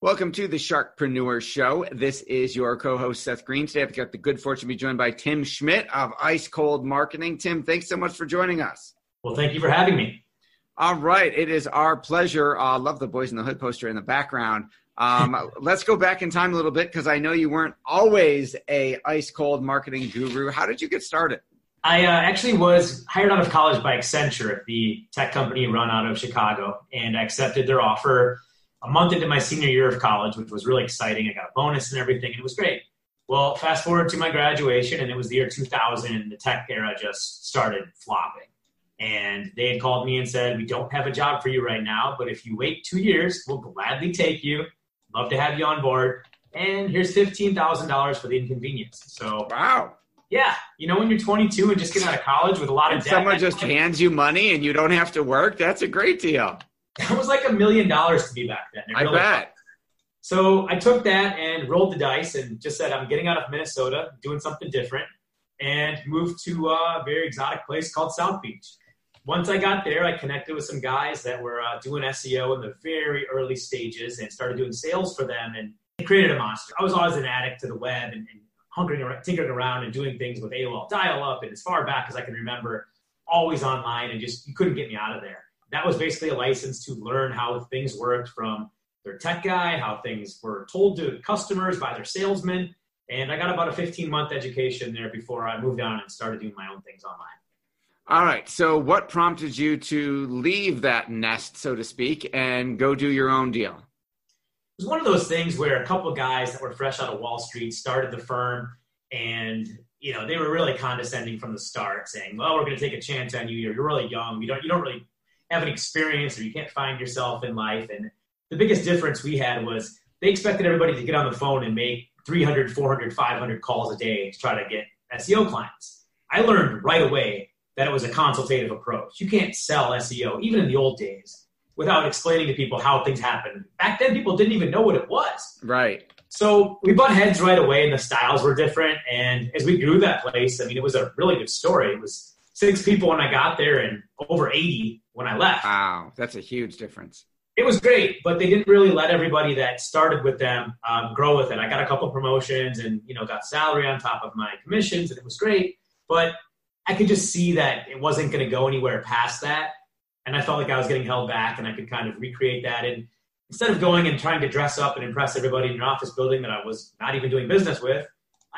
Welcome to the Sharkpreneur Show. This is your co-host Seth Green. Today I've got the good fortune to be joined by Tim Schmidt of Ice Cold Marketing. Tim, thanks so much for joining us. Well, thank you for having me. All right, it is our pleasure. I uh, love the Boys in the Hood poster in the background. Um, let's go back in time a little bit because I know you weren't always a ice cold marketing guru. How did you get started? I uh, actually was hired out of college by Accenture, the tech company run out of Chicago, and I accepted their offer a month into my senior year of college, which was really exciting. I got a bonus and everything, and it was great. Well, fast forward to my graduation, and it was the year 2000, and the tech era just started flopping. And they had called me and said, We don't have a job for you right now, but if you wait two years, we'll gladly take you. Love to have you on board. And here's $15,000 for the inconvenience. So, wow. Yeah, you know when you're 22 and just getting out of college with a lot and of debt, someone just hands you money and you don't have to work. That's a great deal. That was like a million dollars to me back then. I bet. So I took that and rolled the dice and just said, I'm getting out of Minnesota, doing something different, and moved to a very exotic place called South Beach. Once I got there, I connected with some guys that were uh, doing SEO in the very early stages and started doing sales for them and created a monster. I was always an addict to the web and, and hunkering around, tinkering around and doing things with AOL dial up and as far back as I can remember, always online and just you couldn't get me out of there that was basically a license to learn how things worked from their tech guy, how things were told to customers by their salesmen. And I got about a 15 month education there before I moved on and started doing my own things online. All right. So, what prompted you to leave that nest, so to speak, and go do your own deal? It was one of those things where a couple guys that were fresh out of Wall Street started the firm, and you know they were really condescending from the start, saying, "Well, we're going to take a chance on you. You're, you're really young. You don't you don't really have an experience or you can't find yourself in life. And the biggest difference we had was they expected everybody to get on the phone and make 300, 400, 500 calls a day to try to get SEO clients. I learned right away that it was a consultative approach. You can't sell SEO, even in the old days, without explaining to people how things happen. Back then, people didn't even know what it was. Right. So we butt heads right away, and the styles were different. And as we grew that place, I mean, it was a really good story. It was six people when I got there and over 80 when I left. Wow, that's a huge difference. It was great, but they didn't really let everybody that started with them um, grow with it. I got a couple promotions and you know got salary on top of my commissions, and it was great. But I could just see that it wasn't going to go anywhere past that, and I felt like I was getting held back, and I could kind of recreate that. And instead of going and trying to dress up and impress everybody in an office building that I was not even doing business with,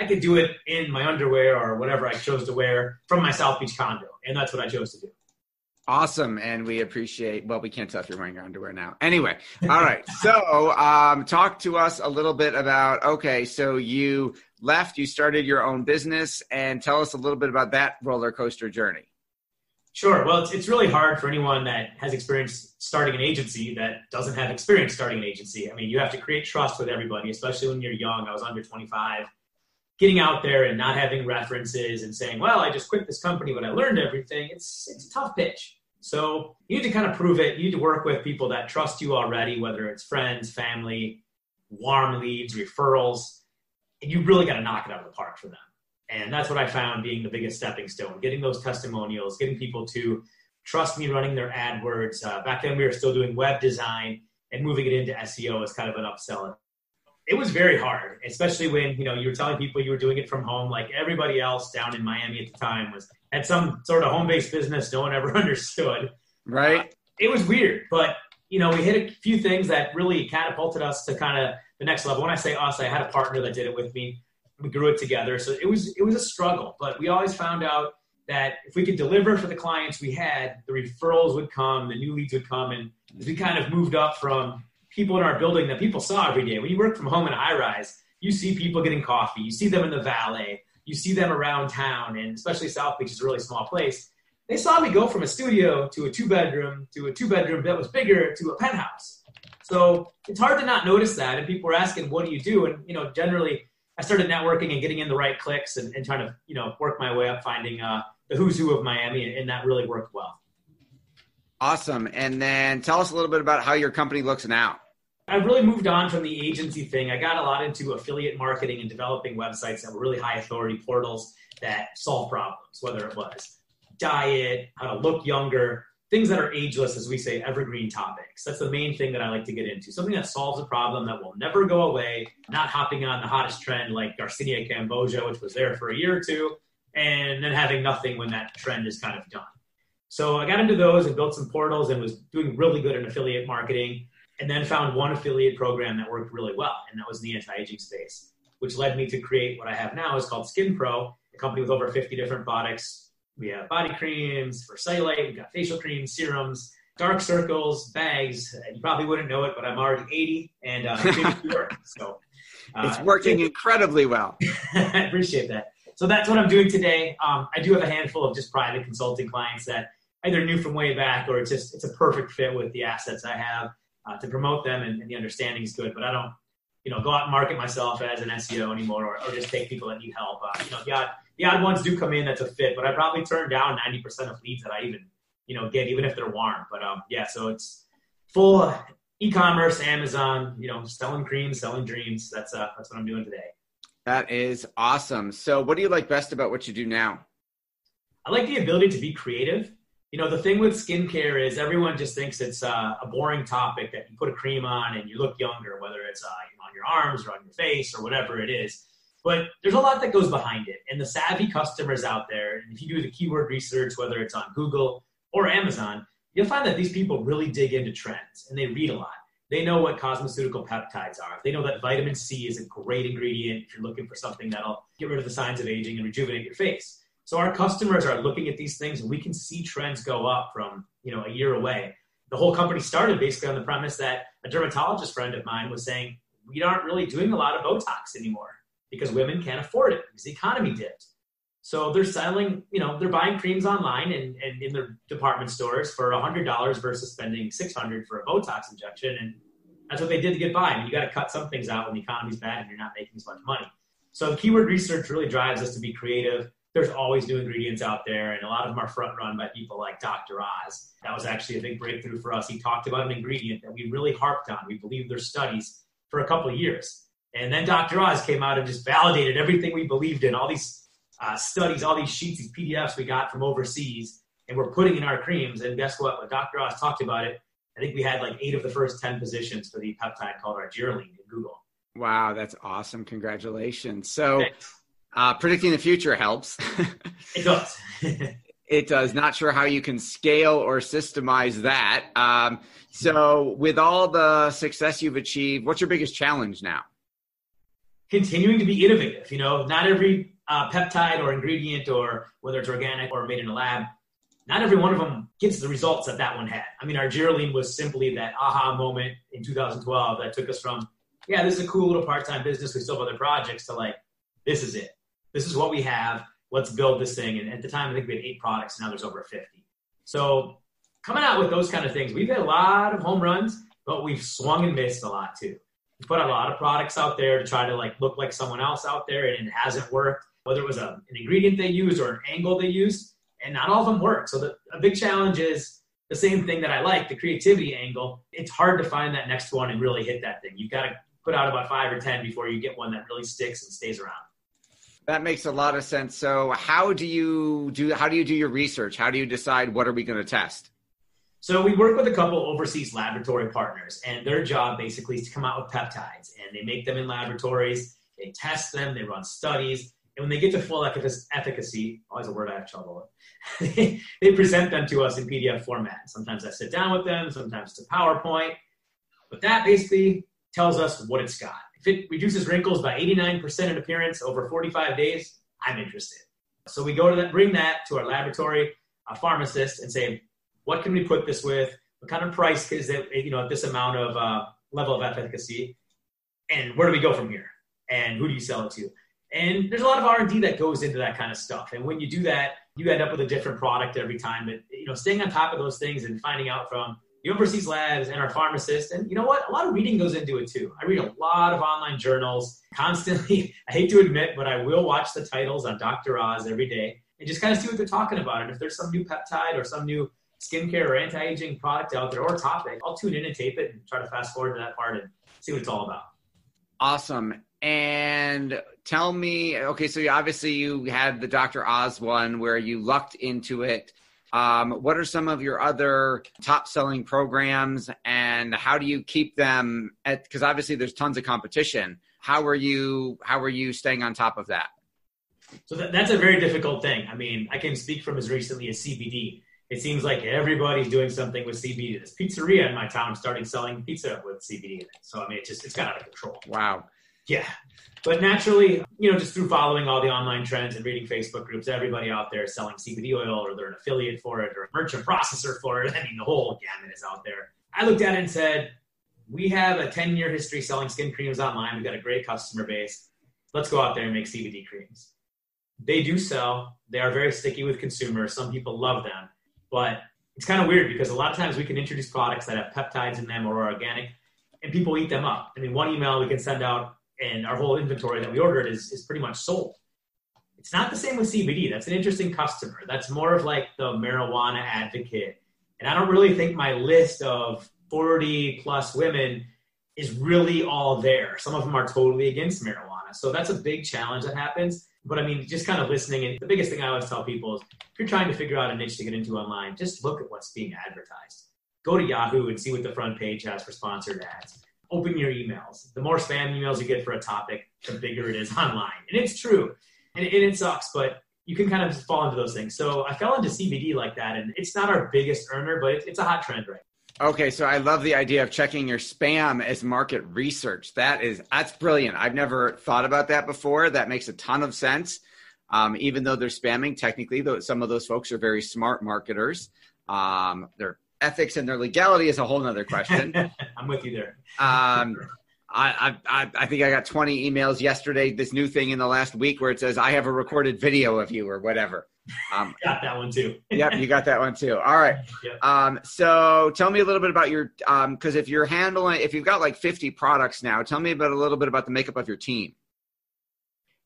I could do it in my underwear or whatever I chose to wear from my South Beach condo. And that's what I chose to do. Awesome. And we appreciate, well, we can't tell if you're wearing your underwear now. Anyway, all right. so um, talk to us a little bit about, okay, so you left, you started your own business, and tell us a little bit about that roller coaster journey. Sure. Well, it's, it's really hard for anyone that has experience starting an agency that doesn't have experience starting an agency. I mean, you have to create trust with everybody, especially when you're young. I was under 25 getting out there and not having references and saying, well, I just quit this company, but I learned everything, it's, it's a tough pitch. So you need to kind of prove it. You need to work with people that trust you already, whether it's friends, family, warm leads, referrals. And you really got to knock it out of the park for them. And that's what I found being the biggest stepping stone getting those testimonials, getting people to trust me running their AdWords. Uh, back then, we were still doing web design and moving it into SEO as kind of an upsell. It was very hard, especially when you know you were telling people you were doing it from home. Like everybody else down in Miami at the time was had some sort of home-based business no one ever understood. Right. Uh, it was weird, but you know we hit a few things that really catapulted us to kind of the next level. When I say us, I had a partner that did it with me. We grew it together, so it was it was a struggle, but we always found out that if we could deliver for the clients we had, the referrals would come, the new leads would come, and we kind of moved up from people in our building that people saw every day. When you work from home in a high rise, you see people getting coffee, you see them in the valet, you see them around town, and especially South Beach is a really small place. They saw me go from a studio to a two bedroom to a two bedroom that was bigger to a penthouse. So it's hard to not notice that. And people were asking, what do you do? And, you know, generally I started networking and getting in the right clicks and, and trying to, you know, work my way up finding uh, the who's who of Miami. And that really worked well. Awesome. And then tell us a little bit about how your company looks now. I've really moved on from the agency thing. I got a lot into affiliate marketing and developing websites that were really high authority portals that solve problems, whether it was diet, how to look younger, things that are ageless, as we say, evergreen topics. That's the main thing that I like to get into. Something that solves a problem that will never go away, not hopping on the hottest trend like Garcinia Cambogia, which was there for a year or two, and then having nothing when that trend is kind of done. So I got into those and built some portals and was doing really good in affiliate marketing, and then found one affiliate program that worked really well, and that was in the anti-aging space, which led me to create what I have now is called Skin Pro, a company with over 50 different products we have body creams for cellulite. We've got facial creams, serums, dark circles, bags. You probably wouldn't know it, but I'm already 80 and uh, work. So uh, it's working incredibly well. I appreciate that. So that's what I'm doing today. Um, I do have a handful of just private consulting clients that either knew from way back or it's just it's a perfect fit with the assets I have uh, to promote them and, and the understanding is good. But I don't, you know, go out and market myself as an SEO anymore or, or just take people that need help. Uh, you know, got the odd ones do come in that's a fit, but I probably turn down 90% of leads that I even, you know, get, even if they're warm. But um, yeah, so it's full e-commerce, Amazon, you know, selling creams, selling dreams. That's uh, that's what I'm doing today. That is awesome. So, what do you like best about what you do now? I like the ability to be creative. You know, the thing with skincare is everyone just thinks it's uh, a boring topic that you put a cream on and you look younger, whether it's uh, on your arms or on your face or whatever it is. But there's a lot that goes behind it. And the savvy customers out there, and if you do the keyword research, whether it's on Google or Amazon, you'll find that these people really dig into trends and they read a lot. They know what cosmeceutical peptides are. They know that vitamin C is a great ingredient if you're looking for something that'll get rid of the signs of aging and rejuvenate your face. So our customers are looking at these things and we can see trends go up from, you know, a year away. The whole company started basically on the premise that a dermatologist friend of mine was saying, we aren't really doing a lot of Botox anymore because women can't afford it because the economy dipped. So they're selling, you know, they're buying creams online and, and in their department stores for $100 versus spending 600 for a Botox injection. And that's what they did to get by. I mean, you got to cut some things out when the economy's bad and you're not making as much money. So keyword research really drives us to be creative. There's always new ingredients out there, and a lot of them are front run by people like Dr. Oz. That was actually a big breakthrough for us. He talked about an ingredient that we really harped on. We believed there's studies for a couple of years. And then Dr. Oz came out and just validated everything we believed in, all these uh, studies, all these sheets, these PDFs we got from overseas, and we're putting in our creams. And guess what? When Dr. Oz talked about it, I think we had like eight of the first 10 positions for the peptide called argireline in Google. Wow, that's awesome. Congratulations. So, uh, predicting the future helps. it does. it does. Not sure how you can scale or systemize that. Um, so, with all the success you've achieved, what's your biggest challenge now? continuing to be innovative. You know, not every uh, peptide or ingredient, or whether it's organic or made in a lab, not every one of them gets the results that that one had. I mean, argireline was simply that aha moment in 2012 that took us from, yeah, this is a cool little part-time business. We still have other projects to like, this is it. This is what we have. Let's build this thing. And at the time, I think we had eight products. Now there's over 50. So coming out with those kind of things, we've had a lot of home runs, but we've swung and missed a lot too We put a lot of products out there to try to like look like someone else out there and it hasn't worked whether it was a, an ingredient they used or an angle they used and not all of them work so the, a big challenge is the same thing that i like the creativity angle it's hard to find that next one and really hit that thing you've got to put out about five or ten before you get one that really sticks and stays around That makes a lot of sense. So how do you do how do you do your research? How do you decide what are we going to test? So we work with a couple overseas laboratory partners, and their job basically is to come out with peptides, and they make them in laboratories, they test them, they run studies, and when they get to full efficacy, oh, always a word I have trouble with, they present them to us in PDF format. Sometimes I sit down with them, sometimes it's a PowerPoint, but that basically tells us what it's got. If it reduces wrinkles by 89% in appearance over 45 days, I'm interested. So we go to that, bring that to our laboratory, a pharmacist, and say, what can we put this with? What kind of price is it, you know, at this amount of uh, level of efficacy? And where do we go from here? And who do you sell it to? And there's a lot of R&D that goes into that kind of stuff. And when you do that, you end up with a different product every time. But, you know, staying on top of those things and finding out from overseas labs and our pharmacists. And you know what? A lot of reading goes into it too. I read a lot of online journals constantly. I hate to admit, but I will watch the titles on Dr. Oz every day and just kind of see what they're talking about. And if there's some new peptide or some new skincare or anti-aging product out there or topic, I'll tune in and tape it and try to fast forward to that part and see what it's all about. Awesome. And tell me, okay, so obviously you had the Dr. Oz one where you lucked into it. Um, what are some of your other top selling programs and how do you keep them at, cause obviously there's tons of competition. How are you, how are you staying on top of that? So that, that's a very difficult thing. I mean, I can speak from as recently as CBD it seems like everybody's doing something with CBD. This pizzeria in my town starting selling pizza with CBD in it. So I mean, it just it's got out of control. Wow. Yeah, but naturally, you know, just through following all the online trends and reading Facebook groups, everybody out there is selling CBD oil, or they're an affiliate for it, or a merchant processor for it. I mean, the whole gamut is out there. I looked at it and said, we have a 10 year history selling skin creams online. We've got a great customer base. Let's go out there and make CBD creams. They do sell. They are very sticky with consumers. Some people love them but it's kind of weird because a lot of times we can introduce products that have peptides in them or are organic, and people eat them up. I mean, one email we can send out, and our whole inventory that we ordered is, is pretty much sold. It's not the same with CBD. That's an interesting customer. That's more of like the marijuana advocate. And I don't really think my list of 40 plus women is really all there. Some of them are totally against marijuana. So that's a big challenge that happens. But I mean, just kind of listening. And the biggest thing I always tell people is if you're trying to figure out a niche to get into online, just look at what's being advertised. Go to Yahoo and see what the front page has for sponsored ads. Open your emails. The more spam emails you get for a topic, the bigger it is online. And it's true. And it, it sucks, but you can kind of fall into those things. So I fell into CBD like that, and it's not our biggest earner, but it's a hot trend right Okay, so I love the idea of checking your spam as market research. That is that's brilliant. I've never thought about that before. That makes a ton of sense. Um, even though they're spamming, technically, though some of those folks are very smart marketers. Um, their ethics and their legality is a whole other question. I'm with you there. um, I, I, I think I got 20 emails yesterday. This new thing in the last week where it says I have a recorded video of you or whatever. Um, got that one too. yep, you got that one too. All right. Yep. Um, so tell me a little bit about your because um, if you're handling if you've got like 50 products now, tell me about a little bit about the makeup of your team.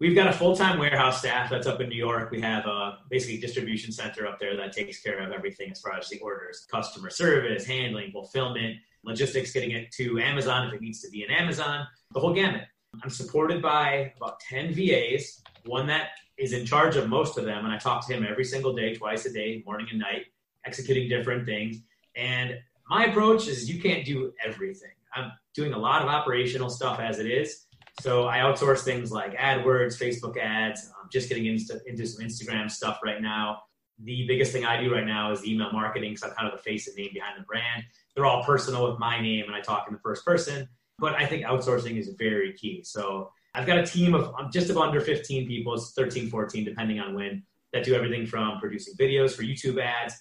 We've got a full time warehouse staff that's up in New York. We have a basically distribution center up there that takes care of everything as far as the orders, customer service, handling, fulfillment, logistics, getting it to Amazon if it needs to be in Amazon, the whole gamut. I'm supported by about 10 VAs, one that is in charge of most of them. And I talk to him every single day, twice a day, morning and night, executing different things. And my approach is you can't do everything. I'm doing a lot of operational stuff as it is. So I outsource things like AdWords, Facebook ads. I'm just getting into, into some Instagram stuff right now. The biggest thing I do right now is email marketing because I'm kind of the face and name behind the brand. They're all personal with my name and I talk in the first person. But I think outsourcing is very key. So I've got a team of um, just about under 15 people, it's 13, 14, depending on when, that do everything from producing videos for YouTube ads,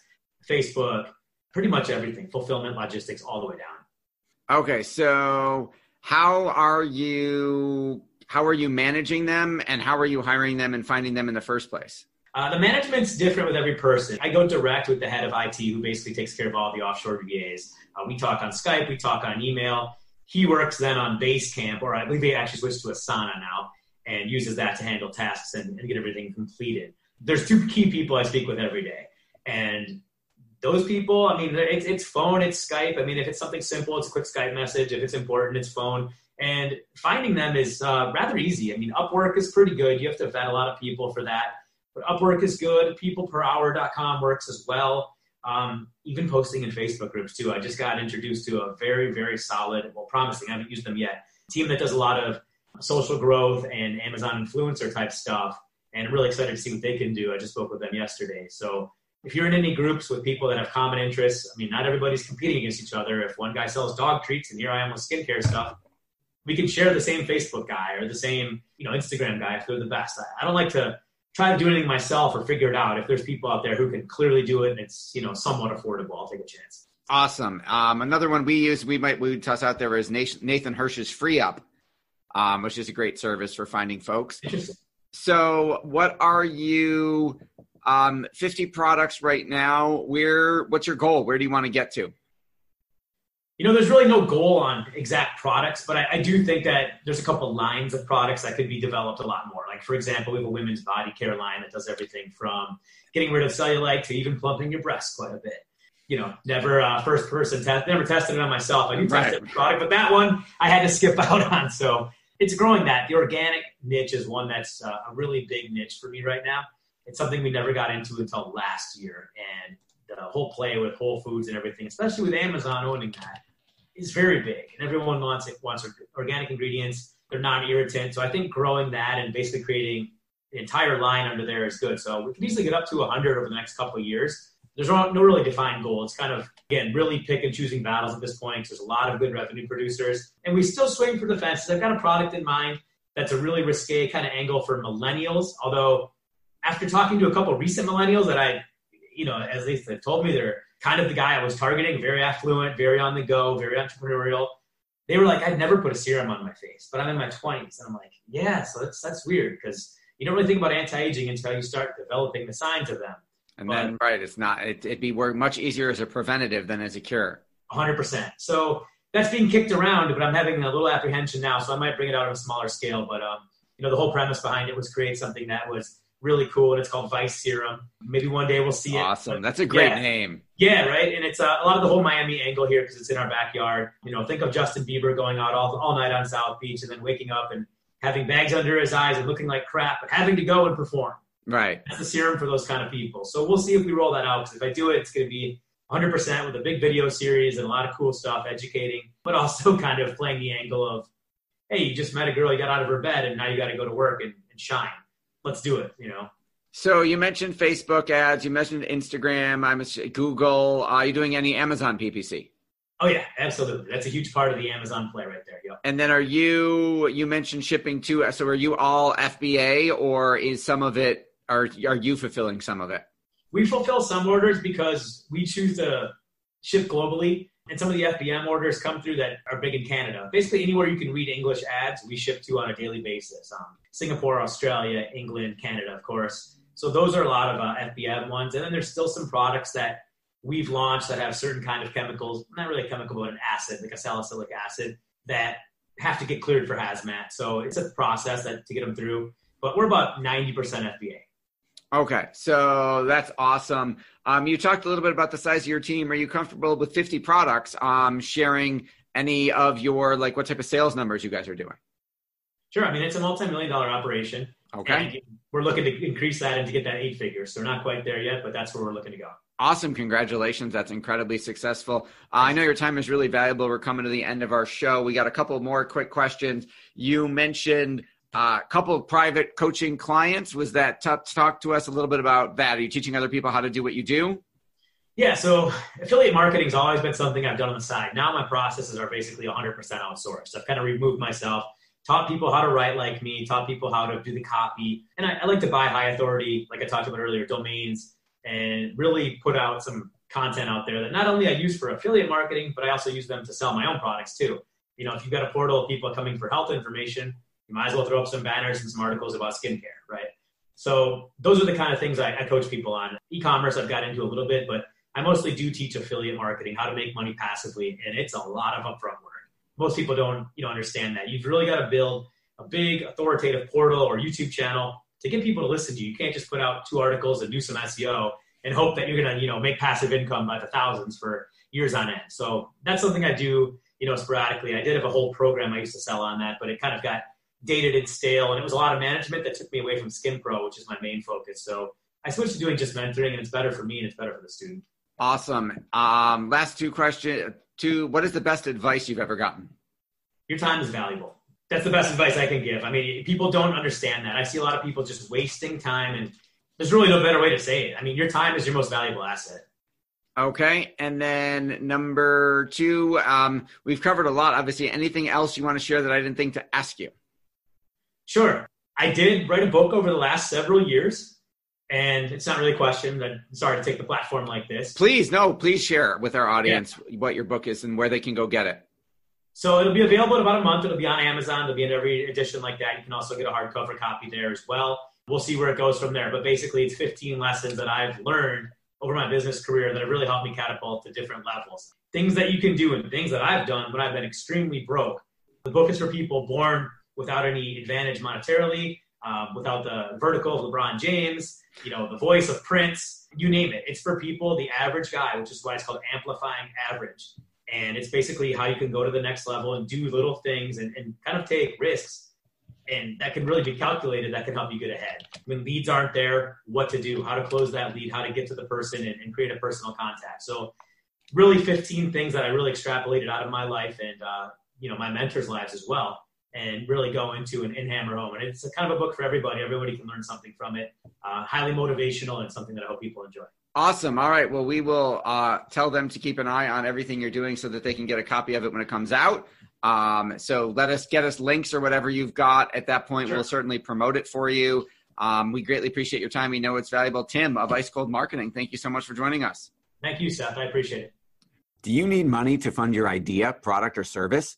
Facebook, pretty much everything, fulfillment, logistics, all the way down. Okay, so how are you how are you managing them and how are you hiring them and finding them in the first place? Uh, the management's different with every person. I go direct with the head of IT, who basically takes care of all the offshore VAs. Uh, we talk on Skype, we talk on email. He works then on Basecamp, or I believe he actually switched to Asana now, and uses that to handle tasks and, and get everything completed. There's two key people I speak with every day, and those people, I mean, it's, it's phone, it's Skype. I mean, if it's something simple, it's a quick Skype message. If it's important, it's phone. And finding them is uh, rather easy. I mean, Upwork is pretty good. You have to vet a lot of people for that. But Upwork is good. Peopleperhour.com works as well. Um, even posting in Facebook groups too. I just got introduced to a very, very solid, well, promising. I haven't used them yet. Team that does a lot of social growth and Amazon influencer type stuff. And I'm really excited to see what they can do. I just spoke with them yesterday. So if you're in any groups with people that have common interests, I mean, not everybody's competing against each other. If one guy sells dog treats and here I am with skincare stuff, we can share the same Facebook guy or the same, you know, Instagram guy if they're the best. I, I don't like to try to do anything myself or figure it out. If there's people out there who can clearly do it and it's, you know, somewhat affordable, I'll take a chance. Awesome. Um, another one we use, we might we would toss out there is Nathan Hirsch's FreeeUp, um, which is a great service for finding folks. So, what are you? Um, 50 products right now. Where? What's your goal? Where do you want to get to? you know, there's really no goal on exact products, but I, I, do think that there's a couple lines of products that could be developed a lot more. Like, for example, we have a women's body care line that does everything from getting rid of cellulite to even plumping your breasts quite a bit. You know, never uh, first person test, never tested it on myself. I do test right. it product, but that one I had to skip out on. So it's growing that. The organic niche is one that's uh, a really big niche for me right now. It's something we never got into until last year. And the whole play with Whole Foods and everything, especially with Amazon owning that, is very big, and everyone wants it wants organic ingredients. They're non-irritant, so I think growing that and basically creating the entire line under there is good. So we can easily get up to 100 over the next couple of years. There's no, really defined goal. It's kind of again really pick and choosing battles at this point. There's a lot of good revenue producers, and we still swing for the fences. I've got a product in mind that's a really risque kind of angle for millennials. Although after talking to a couple recent millennials that I, you know, at least they've told me they're kind of the guy I was targeting, very affluent, very on the go, very entrepreneurial. They were like, I'd never put a serum on my face, but I'm in my 20s. And I'm like, yeah, so that's, that's weird because you don't really think about anti aging until you start developing the signs of them. And but, then, right, it's not, it, would be much easier as a preventative than as a cure. 100%. So that's being kicked around, but I'm having a little apprehension now. So I might bring it out on a smaller scale. But, um, you know, the whole premise behind it was create something that was really cool, and it's called Vice Serum. Maybe one day we'll see it. Awesome, that's a great yeah. name. Yeah, right. And it's uh, a lot of the whole Miami angle here because it's in our backyard. You know, think of Justin Bieber going out all, all night on South Beach and then waking up and having bags under his eyes and looking like crap, but having to go and perform. Right. That's the serum for those kind of people. So we'll see if we roll that out. Because if I do it, it's going to be 100% with a big video series and a lot of cool stuff, educating, but also kind of playing the angle of, hey, you just met a girl, you got out of her bed, and now you got to go to work and, and shine let's do it, you know? So you mentioned Facebook ads, you mentioned Instagram, I'm a, Google. Are you doing any Amazon PPC? Oh yeah, absolutely. That's a huge part of the Amazon play right there. Yep. And then are you you mentioned shipping too? So are you all FBA or is some of it are are you fulfilling some of it? We fulfill some orders because we choose to ship globally and some of the FBM orders come through that are big in Canada. Basically, anywhere you can read English ads, we ship to on a daily basis. Um, Singapore, Australia, England, Canada, of course. So those are a lot of uh, FBM ones. And then there's still some products that we've launched that have certain kind of chemicals, not really chemical, but an acid, like a salicylic acid, that have to get cleared for hazmat. So it's a process that to get them through. But we're about 90% FBA. Okay, so that's awesome. Um, you talked a little bit about the size of your team. Are you comfortable with 50 products? Um, sharing any of your like what type of sales numbers you guys are doing? Sure. I mean, it's a multi-million dollar operation. Okay. we're looking to increase that and to get that eight figures. So we're not quite there yet, but that's where we're looking to go. Awesome. Congratulations. That's incredibly successful. Uh, I know your time is really valuable. We're coming to the end of our show. We got a couple more quick questions. You mentioned a uh, couple of private coaching clients. Was that t- talk to us a little bit about that? Are you teaching other people how to do what you do? Yeah, so affiliate marketing has always been something I've done on the side. Now my processes are basically 100% outsourced. I've kind of removed myself, taught people how to write like me, taught people how to do the copy. And I, I like to buy high authority, like I talked about earlier, domains, and really put out some content out there that not only I use for affiliate marketing, but I also use them to sell my own products too. You know, if you've got a portal of people coming for health information, you might as well throw up some banners and some articles about skincare, right? So those are the kind of things I, I coach people on. E-commerce I've got into a little bit, but I mostly do teach affiliate marketing, how to make money passively, and it's a lot of upfront work. Most people don't, you know, understand that. You've really got to build a big authoritative portal or YouTube channel to get people to listen to you. You can't just put out two articles and do some SEO and hope that you're gonna you know make passive income by the thousands for years on end. So that's something I do you know sporadically. I did have a whole program I used to sell on that, but it kind of got dated and stale, and it was a lot of management that took me away from Skin Pro, which is my main focus. So I switched to doing just mentoring, and it's better for me and it's better for the student. Awesome. Um, last two questions. Two. What is the best advice you've ever gotten? Your time is valuable. That's the best advice I can give. I mean, people don't understand that. I see a lot of people just wasting time, and there's really no better way to say it. I mean, your time is your most valuable asset. Okay, and then number two, um, we've covered a lot. Obviously, anything else you want to share that I didn't think to ask you? Sure. I did write a book over the last several years, and it's not really a question. I'm sorry to take the platform like this. Please, no, please share with our audience yeah. what your book is and where they can go get it. So it'll be available in about a month. It'll be on Amazon. It'll be in every edition like that. You can also get a hardcover copy there as well. We'll see where it goes from there. But basically, it's 15 lessons that I've learned over my business career that have really helped me catapult to different levels. Things that you can do and things that I've done when I've been extremely broke. The book is for people born without any advantage monetarily, um, without the vertical of LeBron James, you know, the voice of Prince, you name it. It's for people, the average guy, which is why it's called amplifying average. And it's basically how you can go to the next level and do little things and, and kind of take risks. And that can really be calculated. That can help you get ahead. When leads aren't there, what to do, how to close that lead, how to get to the person and, and create a personal contact. So, really, 15 things that I really extrapolated out of my life and uh, you know my mentors' lives as well and really go into and, and hammer home. And it's a kind of a book for everybody. Everybody can learn something from it. Uh, highly motivational and something that I hope people enjoy. Awesome. All right. Well, we will uh, tell them to keep an eye on everything you're doing so that they can get a copy of it when it comes out. Um, so let us get us links or whatever you've got. At that point, sure. we'll certainly promote it for you. Um, we greatly appreciate your time. We know it's valuable. Tim of Ice Cold Marketing, thank you so much for joining us. Thank you, Seth. I appreciate it. Do you need money to fund your idea, product, or service?